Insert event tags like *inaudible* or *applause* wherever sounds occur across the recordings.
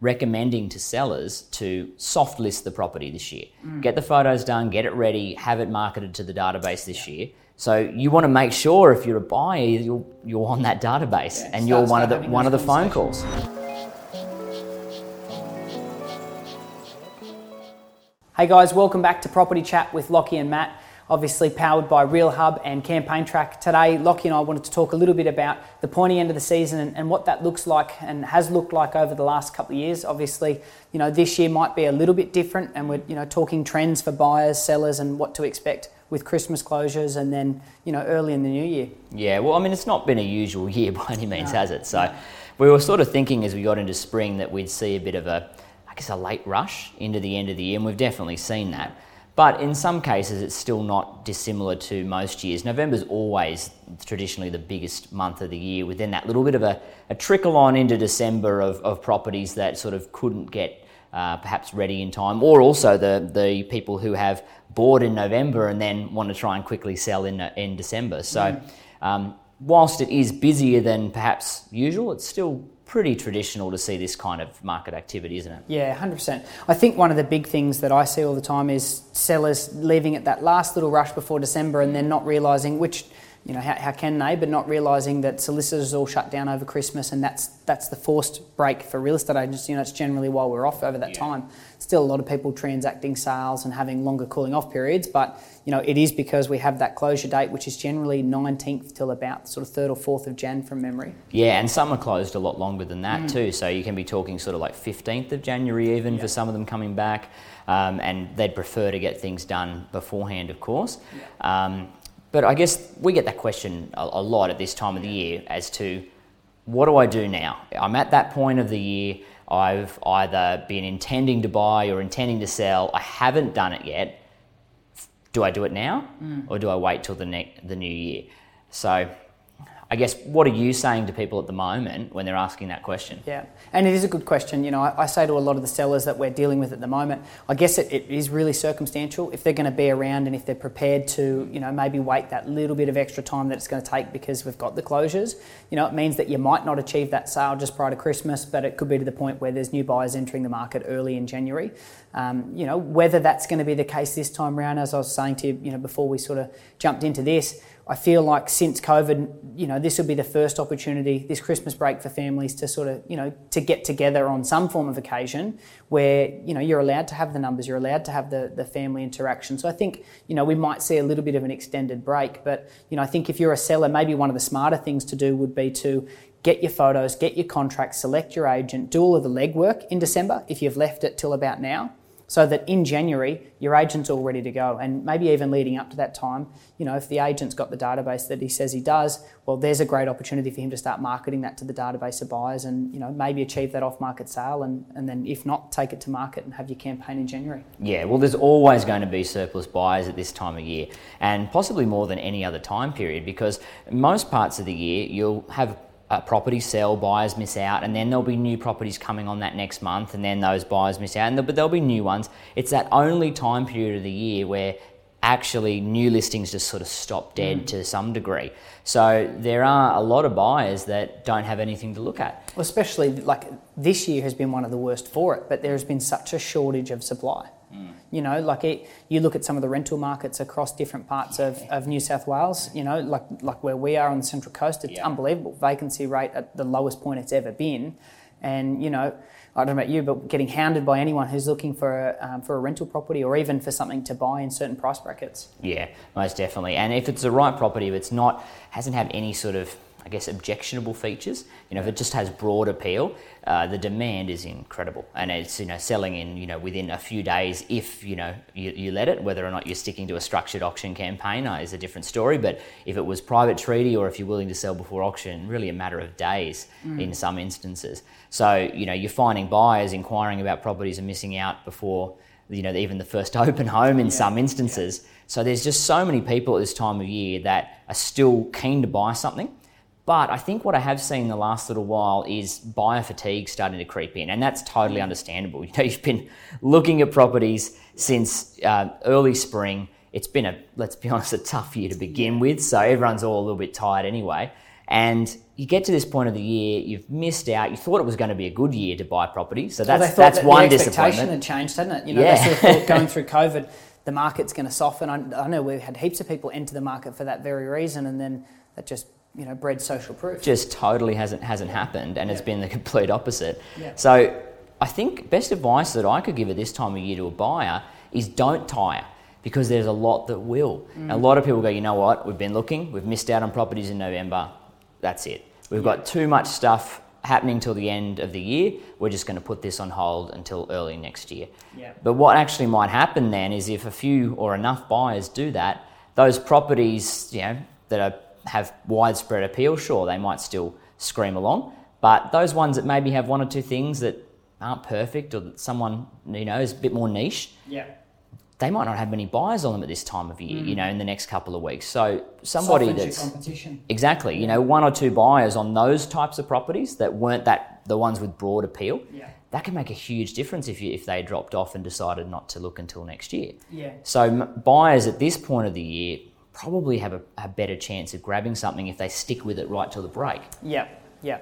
recommending to sellers to soft list the property this year. Get the photos done, get it ready, have it marketed to the database this year. So you want to make sure if you're a buyer, you're, you're on that database Yeah, and you're one of the one of the phone calls. Hey guys, welcome back to Property Chat with Lockie and Matt. Obviously powered by Real Hub and Campaign Track. Today, Lockie and I wanted to talk a little bit about the pointy end of the season and, and what that looks like and has looked like over the last couple of years. Obviously, you know, this year might be a little bit different and we're, you know, talking trends for buyers, sellers and what to expect with Christmas closures and then, you know, early in the new year. Yeah, well, I mean, it's not been a usual *laughs* year by any means, has it? So we were sort of thinking as we got into spring that we'd see a bit of a, I guess, a late rush into the end of the year, and we've definitely seen that. But in some cases, it's still not dissimilar to most years. November's always traditionally the biggest month of the year, with then that little bit of a, a trickle on into December of, of properties that sort of couldn't get uh, perhaps ready in time, or also the, the people who have bought in November and then want to try and quickly sell in, in December. So, um, whilst it is busier than perhaps usual, it's still pretty traditional to see this kind of market activity, isn't it? Yeah, 100%. I think one of the big things that I see all the time is sellers leaving at that last little rush before December and then not realising, which, you know, how, how can they, but not realising that solicitors all shut down over Christmas and that's that's the forced break for real estate agents. You know, it's generally while we're off over that time. Still a lot of people transacting sales and having longer cooling off periods, but, you know, it is because we have that closure date, which is generally 19th till about sort of 3rd or 4th of Jan from memory. Yeah, and some are closed a lot longer than that too. So you can be talking sort of like 15th of January even for some of them coming back. Um, and they'd prefer to get things done beforehand, of course. Um, but I guess we get that question a, a lot at this time of the year as to what do I do now? I'm at that point of the year. I've either been intending to buy or intending to sell. I haven't done it yet. Do I do it now mm. or do I wait till the, ne- the new year? So I guess what are you saying to people at the moment when they're asking that question? Yeah, and it is a good question. You know, I, I say to a lot of the sellers that we're dealing with at the moment, I guess it, it is really circumstantial. If they're going to be around and if they're prepared to, you know, maybe wait that little bit of extra time that it's going to take because we've got the closures, you know, it means that you might not achieve that sale just prior to Christmas, but it could be to the point where there's new buyers entering the market early in January. Um, you know, whether that's going to be the case this time around, as I was saying to you, you know, before we sort of jumped into this, I feel like since COVID, you know, this will be the first opportunity, this Christmas break for families to sort of, you know, to get together on some form of occasion where, you know, you're allowed to have the numbers, you're allowed to have the, the family interaction. So I think, you know, we might see a little bit of an extended break. But, you know, I think if you're a seller, maybe one of the smarter things to do would be to get your photos, get your contract, select your agent, do all of the legwork in December if you've left it till about now so that in January your agent's all ready to go. And maybe even leading up to that time, you know, if the agent's got the database that he says he does, well, there's a great opportunity for him to start marketing that to the database of buyers and, you know, maybe achieve that off market sale and, and then if not, take it to market and have your campaign in January. Yeah, well, there's always going to be surplus buyers at this time of year, and possibly more than any other time period because most parts of the year you'll have uh, properties sell, buyers miss out, and then there'll be new properties coming on that next month, and then those buyers miss out, and there, but there'll be new ones. It's that only time period of the year where actually new listings just sort of stop dead to some degree. So there are a lot of buyers that don't have anything to look at. Well, especially like this year has been one of the worst for it, but there has been such a shortage of supply. You know, like it, you look at some of the rental markets across different parts of, of New South Wales, you know, like, like where we are on the Central Coast, it's Yeah. unbelievable. Vacancy rate at the lowest point it's ever been. And, you know, I don't know about you, but getting hounded by anyone who's looking for a, um, for a rental property or even for something to buy in certain price brackets. Yeah, most definitely. And if it's the right property, if it's not hasn't had any sort of I guess objectionable features, you know, if it just has broad appeal, uh, the demand is incredible, and it's you know selling in you know within a few days if you know you, you let it. Whether or not you're sticking to a structured auction campaign uh, is a different story. But if it was private treaty or if you're willing to sell before auction, really a matter of days in some instances. So you know you're finding buyers inquiring about properties and missing out before you know even the first *laughs* open home in some instances. So there's just so many people at this time of year that are still keen to buy something. But I think what I have seen the last little while is buyer fatigue starting to creep in, and that's totally understandable. *laughs* You know, you've been looking at properties since uh, early spring. It's been a, let's be *laughs* honest, a tough year to begin with. So everyone's all a little bit tired anyway. And you get to this point of the year, you've missed out. You thought it was going to be a good year to buy property, so that's thought that's that one the expectation disappointment. had changed, hadn't it? You know, Yeah. they sort of thought *laughs* going through COVID, the market's going to soften. I, I know we had heaps of people enter the market for that very reason, and then that just you know bred social proof. just totally hasn't hasn't happened and it's been the complete opposite. Yeah. So I think best advice that I could give at this time of year to a buyer is don't tire because there's a lot that will. Mm. A lot of people go, you know what, we've been looking, we've missed out on properties in November, that's it. We've got too much stuff happening till the end of the year, we're just going to put this on hold until early next year. Yeah. But what actually might happen then is if a few or enough buyers do that, those properties, you know, that are, have widespread appeal, sure, they might still scream along. But those ones that maybe have one or two things that aren't perfect or that someone, you know, is a bit more niche, Yeah. they might not have many buyers on them at this time of year, you mm. know, in the next couple of weeks. So somebody Softens that's competition. exactly, you know, one or two buyers on those types of properties that weren't that the ones with broad appeal, Yeah. that can make a huge difference if you if they dropped off and decided not to look until next year. Yeah. So m- buyers at this point of the year probably have a, a better chance of grabbing something if they stick with it right till the break. Yeah, yeah.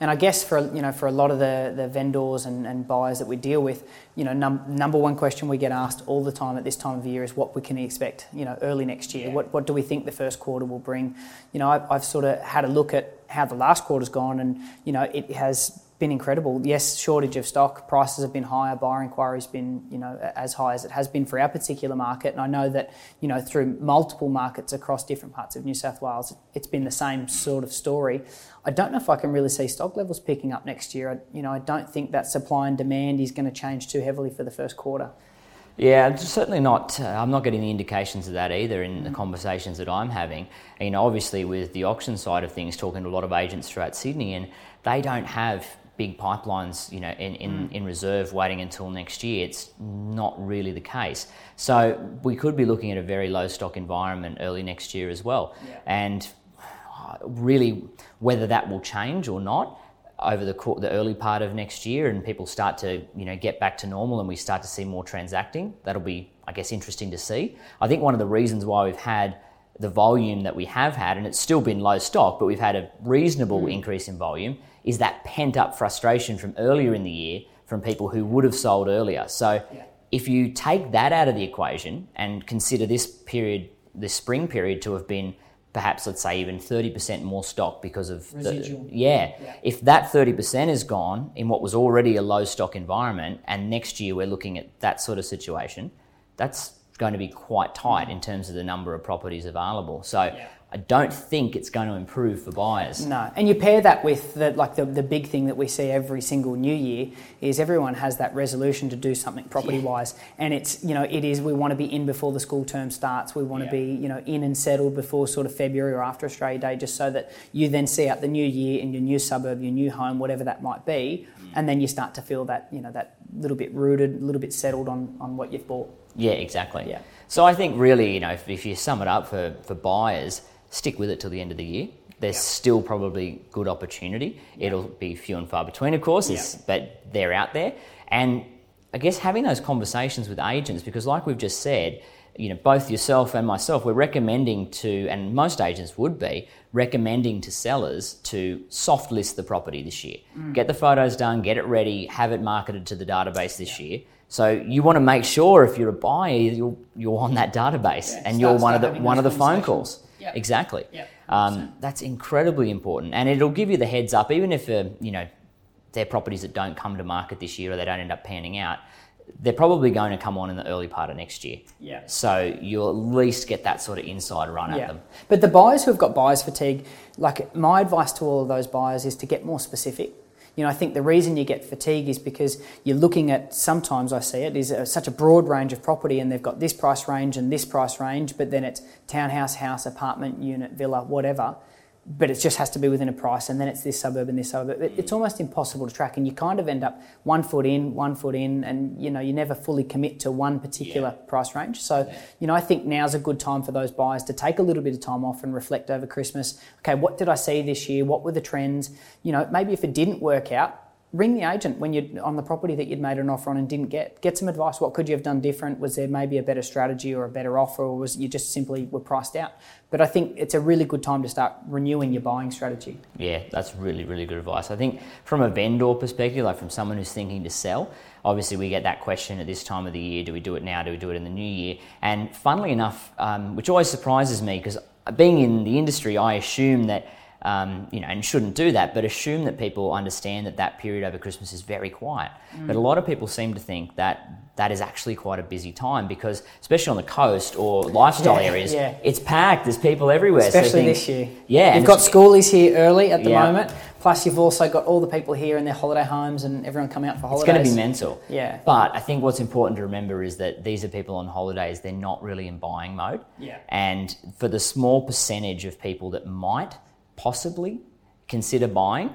And I guess for you know for a lot of the, the vendors and, and buyers that we deal with, you know, num- number one question we get asked all the time at this time of year is what we can expect, you know, early next year. Yeah. What what do we think the first quarter will bring? You know, I, I've sort of had a look at how the last quarter's gone, and you know, it has been incredible. Yes, shortage of stock, prices have been higher, buyer inquiry's been you know as high as it has been for our particular market, and I know that you know through multiple markets across different parts of New South Wales, it's been the same sort of story. I don't know if I can really see stock levels picking up next year. I, you know, I don't think that supply and demand is going to change too heavily for the first quarter. Yeah, certainly not. Uh, I'm not getting the indications of that either in the conversations that I'm having. And, you know, obviously with the auction side of things, talking to a lot of agents throughout Sydney, and they don't have big pipelines, you know, in, in, in reserve waiting until next year. It's not really the case. So we could be looking at a very low stock environment early next year as well. Yeah. And Uh, really, whether that will change or not over the cour- the early part of next year, and people start to you know get back to normal, and we start to see more transacting. That'll be, I guess, interesting to see. I think one of the reasons why we've had the volume that we have had, and it's still been low stock, but we've had a reasonable mm. increase in volume, is that pent up frustration from earlier in the year from people who would have sold earlier. So Yeah. if you take that out of the equation and consider this period, this spring period, to have been perhaps, let's say, even 30% more stock because of Residual. the. Yeah. Yeah. If that 30% is gone in what was already a low stock environment, and next year we're looking at that sort of situation, that's going to be quite tight in terms of the number of properties available. So Yeah. I don't think it's going to improve for buyers. No, and you pair that with the, like the, the big thing that we see every single new year is everyone has that resolution to do something property wise, and it's you know it is we want to be in before the school term starts. We want Yeah. to be you know in and settled before sort of February or after Australia Day, just so that you then see out the new year in your new suburb, your new home, whatever that might be, mm. and then you start to feel that you know that little bit rooted, a little bit settled on on what you've bought. Yeah, exactly. Yeah. So I think really, you know, if, if you sum it up for, for buyers, stick with it till the end of the year. There's still probably good opportunity. It'll be few and far between, of course, it's- but they're out there. And I guess having those conversations with agents, because like we've just said, you know, both yourself and myself, we're recommending to, and most agents would be, recommending to sellers to soft list the property this year. Get the photos done, get it ready, have it marketed to the database this year. So you want to make sure if you're a buyer, you're, you're on that database Yeah, and you're one of the one of the phone calls. Yeah. Exactly. Yeah, Um, that's incredibly important, and it'll give you the heads up, even if uh, you know they're properties that don't come to market this year or they don't end up panning out. They're probably going to come on in the early part of next year. Yeah. So you'll at least get that sort of inside run at them. But the buyers who've got buyers fatigue, like my advice to all of those buyers is to get more specific. You know, I think the reason you get fatigue is because you're looking at sometimes I see it is a, such a broad range of property and they've got this price range and this price range, but then it's townhouse, house, apartment, unit, villa, whatever. But it just has to be within a price, and then it's this suburb and this suburb. It, mm. it's almost impossible to track, and you kind of end up one foot in, one foot in, and you know you never fully commit to one particular price range. So, you know, I think now's a good time for those buyers to take a little bit of time off and reflect over Christmas. Okay, what did I see this year? What were the trends? You know, maybe if it didn't work out, ring the agent when you're on the property that you'd made an offer on and didn't get. Get some advice. What could you have done different? Was there maybe a better strategy or a better offer, or was you just simply were priced out? But I think it's a really good time to start renewing your buying strategy. Yeah, that's really, really good advice. I think from a vendor perspective, like from someone who's thinking to sell, obviously we get that question at this time of the year do we do it now? Do we do it in the new year? And funnily enough, um, which always surprises me because being in the industry, I assume that um, you know, and shouldn't do that, but assume that people understand that that period over Christmas is very quiet. Mm. But a lot of people seem to think that that is actually quite a busy time because, especially on the coast or lifestyle Yeah, areas, yeah. it's packed. There's people everywhere. So Especially think- this year. Yeah, You've got schoolies here early at the Yeah. moment. Plus, you've also got all the people here in their holiday homes and everyone coming out for holidays. It's going to be mental. Yeah. But I think what's important to remember is that these are people on holidays, they're not really in buying mode. Yeah. And for the small percentage of people that might possibly consider buying,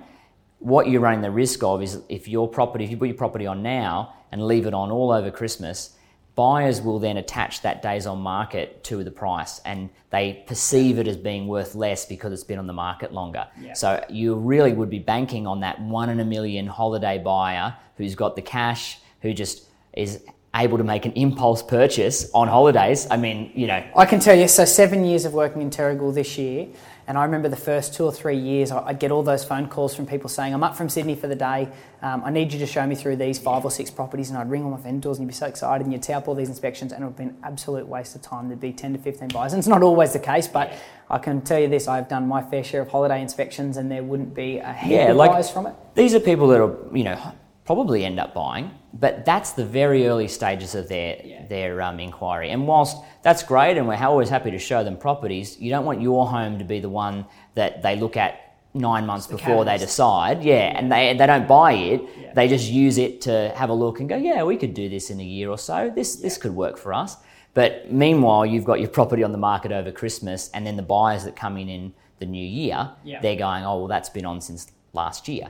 what you're running the risk of is if your property, if you put your property on now and leave it on all over Christmas, buyers will then attach that days on market to the price and they perceive it as being worth less because it's been on the market longer. Yeah. So you really would be banking on that one in a million holiday buyer who's got the cash, who just is able to make an impulse purchase on holidays. I mean, you know, I can tell you, so seven years of working in Terrigal this year, and I remember the first two or three years, I'd get all those phone calls from people saying, I'm up from Sydney for the day, um, I need you to show me through these five or six properties, and I'd ring all my vendors, and you'd be so excited, and you'd tee up all these inspections, and it would be an absolute waste of time. There'd be 10 to 15 buyers, and it's not always the case, but I can tell you this, I've done my fair share of holiday inspections, and there wouldn't be a heap Yeah, of like- buyers from it. these are people that are, you know, probably end up buying, but that's the very early stages of their Yeah. their um, inquiry. And whilst that's great, and we're always happy to show them properties, you don't want your home to be the one that they look at nine months the before they decide. Yeah, and they they don't buy it. Yeah. They just use it to have a look and go, yeah, we could do this in a year or so. This this could work for us. But meanwhile, you've got your property on the market over Christmas, and then the buyers that come in in the new year, Yeah. they're going, oh well, that's been on since last year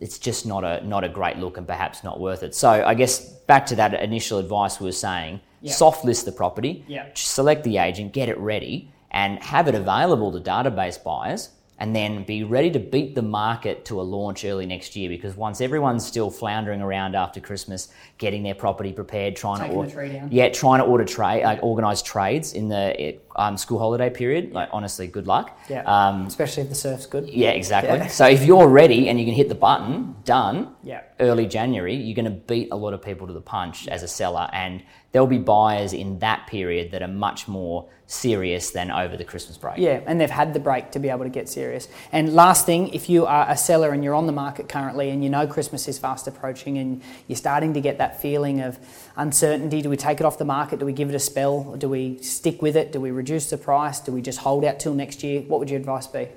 it's just not a not a great look and perhaps not worth it. So I guess back to that initial advice we were saying, Yeah. soft list the property, Yeah. select the agent, get it ready, and have it available to database buyers, and then be ready to beat the market to a launch early next year. Because once everyone's still floundering around after Christmas, getting their property prepared, trying Taking to down. yeah, trying to order trade, like organise trades in the um, school holiday period. Like honestly, good luck. Yeah, Um, especially if the surf's good. yeah, exactly. Yeah. So if you're ready and you can hit the button, done, Yeah. early January, you're going to beat a lot of people to the punch as a seller, and there'll be buyers in that period that are much more serious than over the Christmas break. Yeah, and they've had the break to be able to get serious. And last thing, if you are a seller and you're on the market currently and you know Christmas is fast approaching and you're starting to get that feeling of uncertainty, do we take it off the market? Do we give it a spell? Do we stick with it? Do we reduce the price? Do we just hold out till next year? What would your advice be?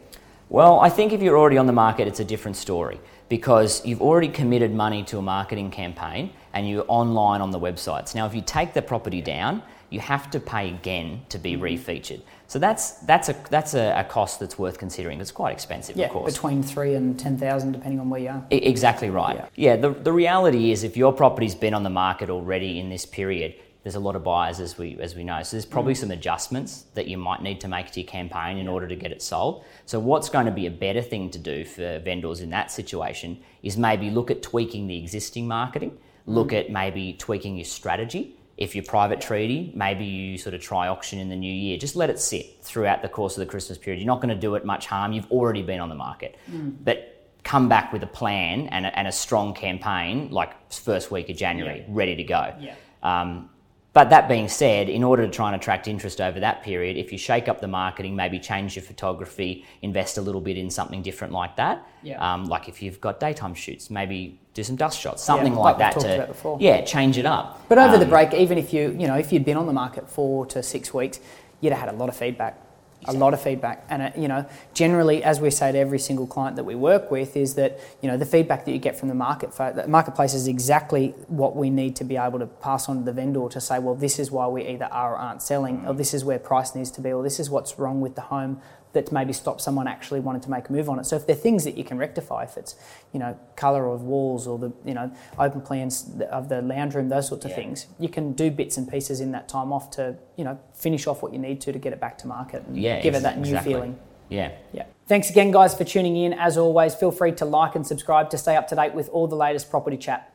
Well, I think if you're already on the market, it's a different story because you've already committed money to a marketing campaign and you're online on the websites. Now, if you take the property down, you have to pay again to be mm-hmm. refeatured. So that's that's a that's a, a cost that's worth considering. It's quite expensive, Yeah, of course. between three and ten thousand, depending on where you are. E- Exactly right. Yeah. Yeah, the, the reality is if your property's been on the market already in this period, there's a lot of buyers as we as we know. So there's probably mm. some adjustments that you might need to make to your campaign in order to get it sold. So what's going to be a better thing to do for vendors in that situation is maybe look at tweaking the existing marketing, look mm. at maybe tweaking your strategy. If you're private treaty, maybe you sort of try auction in the new year. Just let it sit throughout the course of the Christmas period. You're not going to do it much harm. You've already been on the market. But come back with a plan and a, and a strong campaign, like first week of January, Yeah. ready to go. Yeah. Um, but that being said, in order to try and attract interest over that period, if you shake up the marketing, maybe change your photography, invest a little bit in something different like that. Yeah. Um, like if you've got daytime shoots, maybe do some dusk shots, something like like, we've that to before. yeah, change it up. But over the Um, break, even if you, you know, if you'd been on the market four to six weeks, you'd have had a lot of feedback. A lot of feedback, and uh, you know, generally, as we say to every single client that we work with, is that you know the feedback that you get from the market, the marketplace is exactly what we need to be able to pass on to the vendor to say, well, this is why we either are or aren't selling, or this is where price needs to be, or this is what's wrong with the home that maybe stops someone actually wanting to make a move on it. So if there are things that you can rectify, if it's you know colour of walls or the you know open plans of the lounge room, those sorts of things, you can do bits and pieces in that time off to you know finish off what you need to to get it back to market and yeah, give it that new exactly. feeling. Yeah. Yeah. Thanks again, guys, for tuning in. As always, feel free to like and subscribe to stay up to date with all the latest property chat.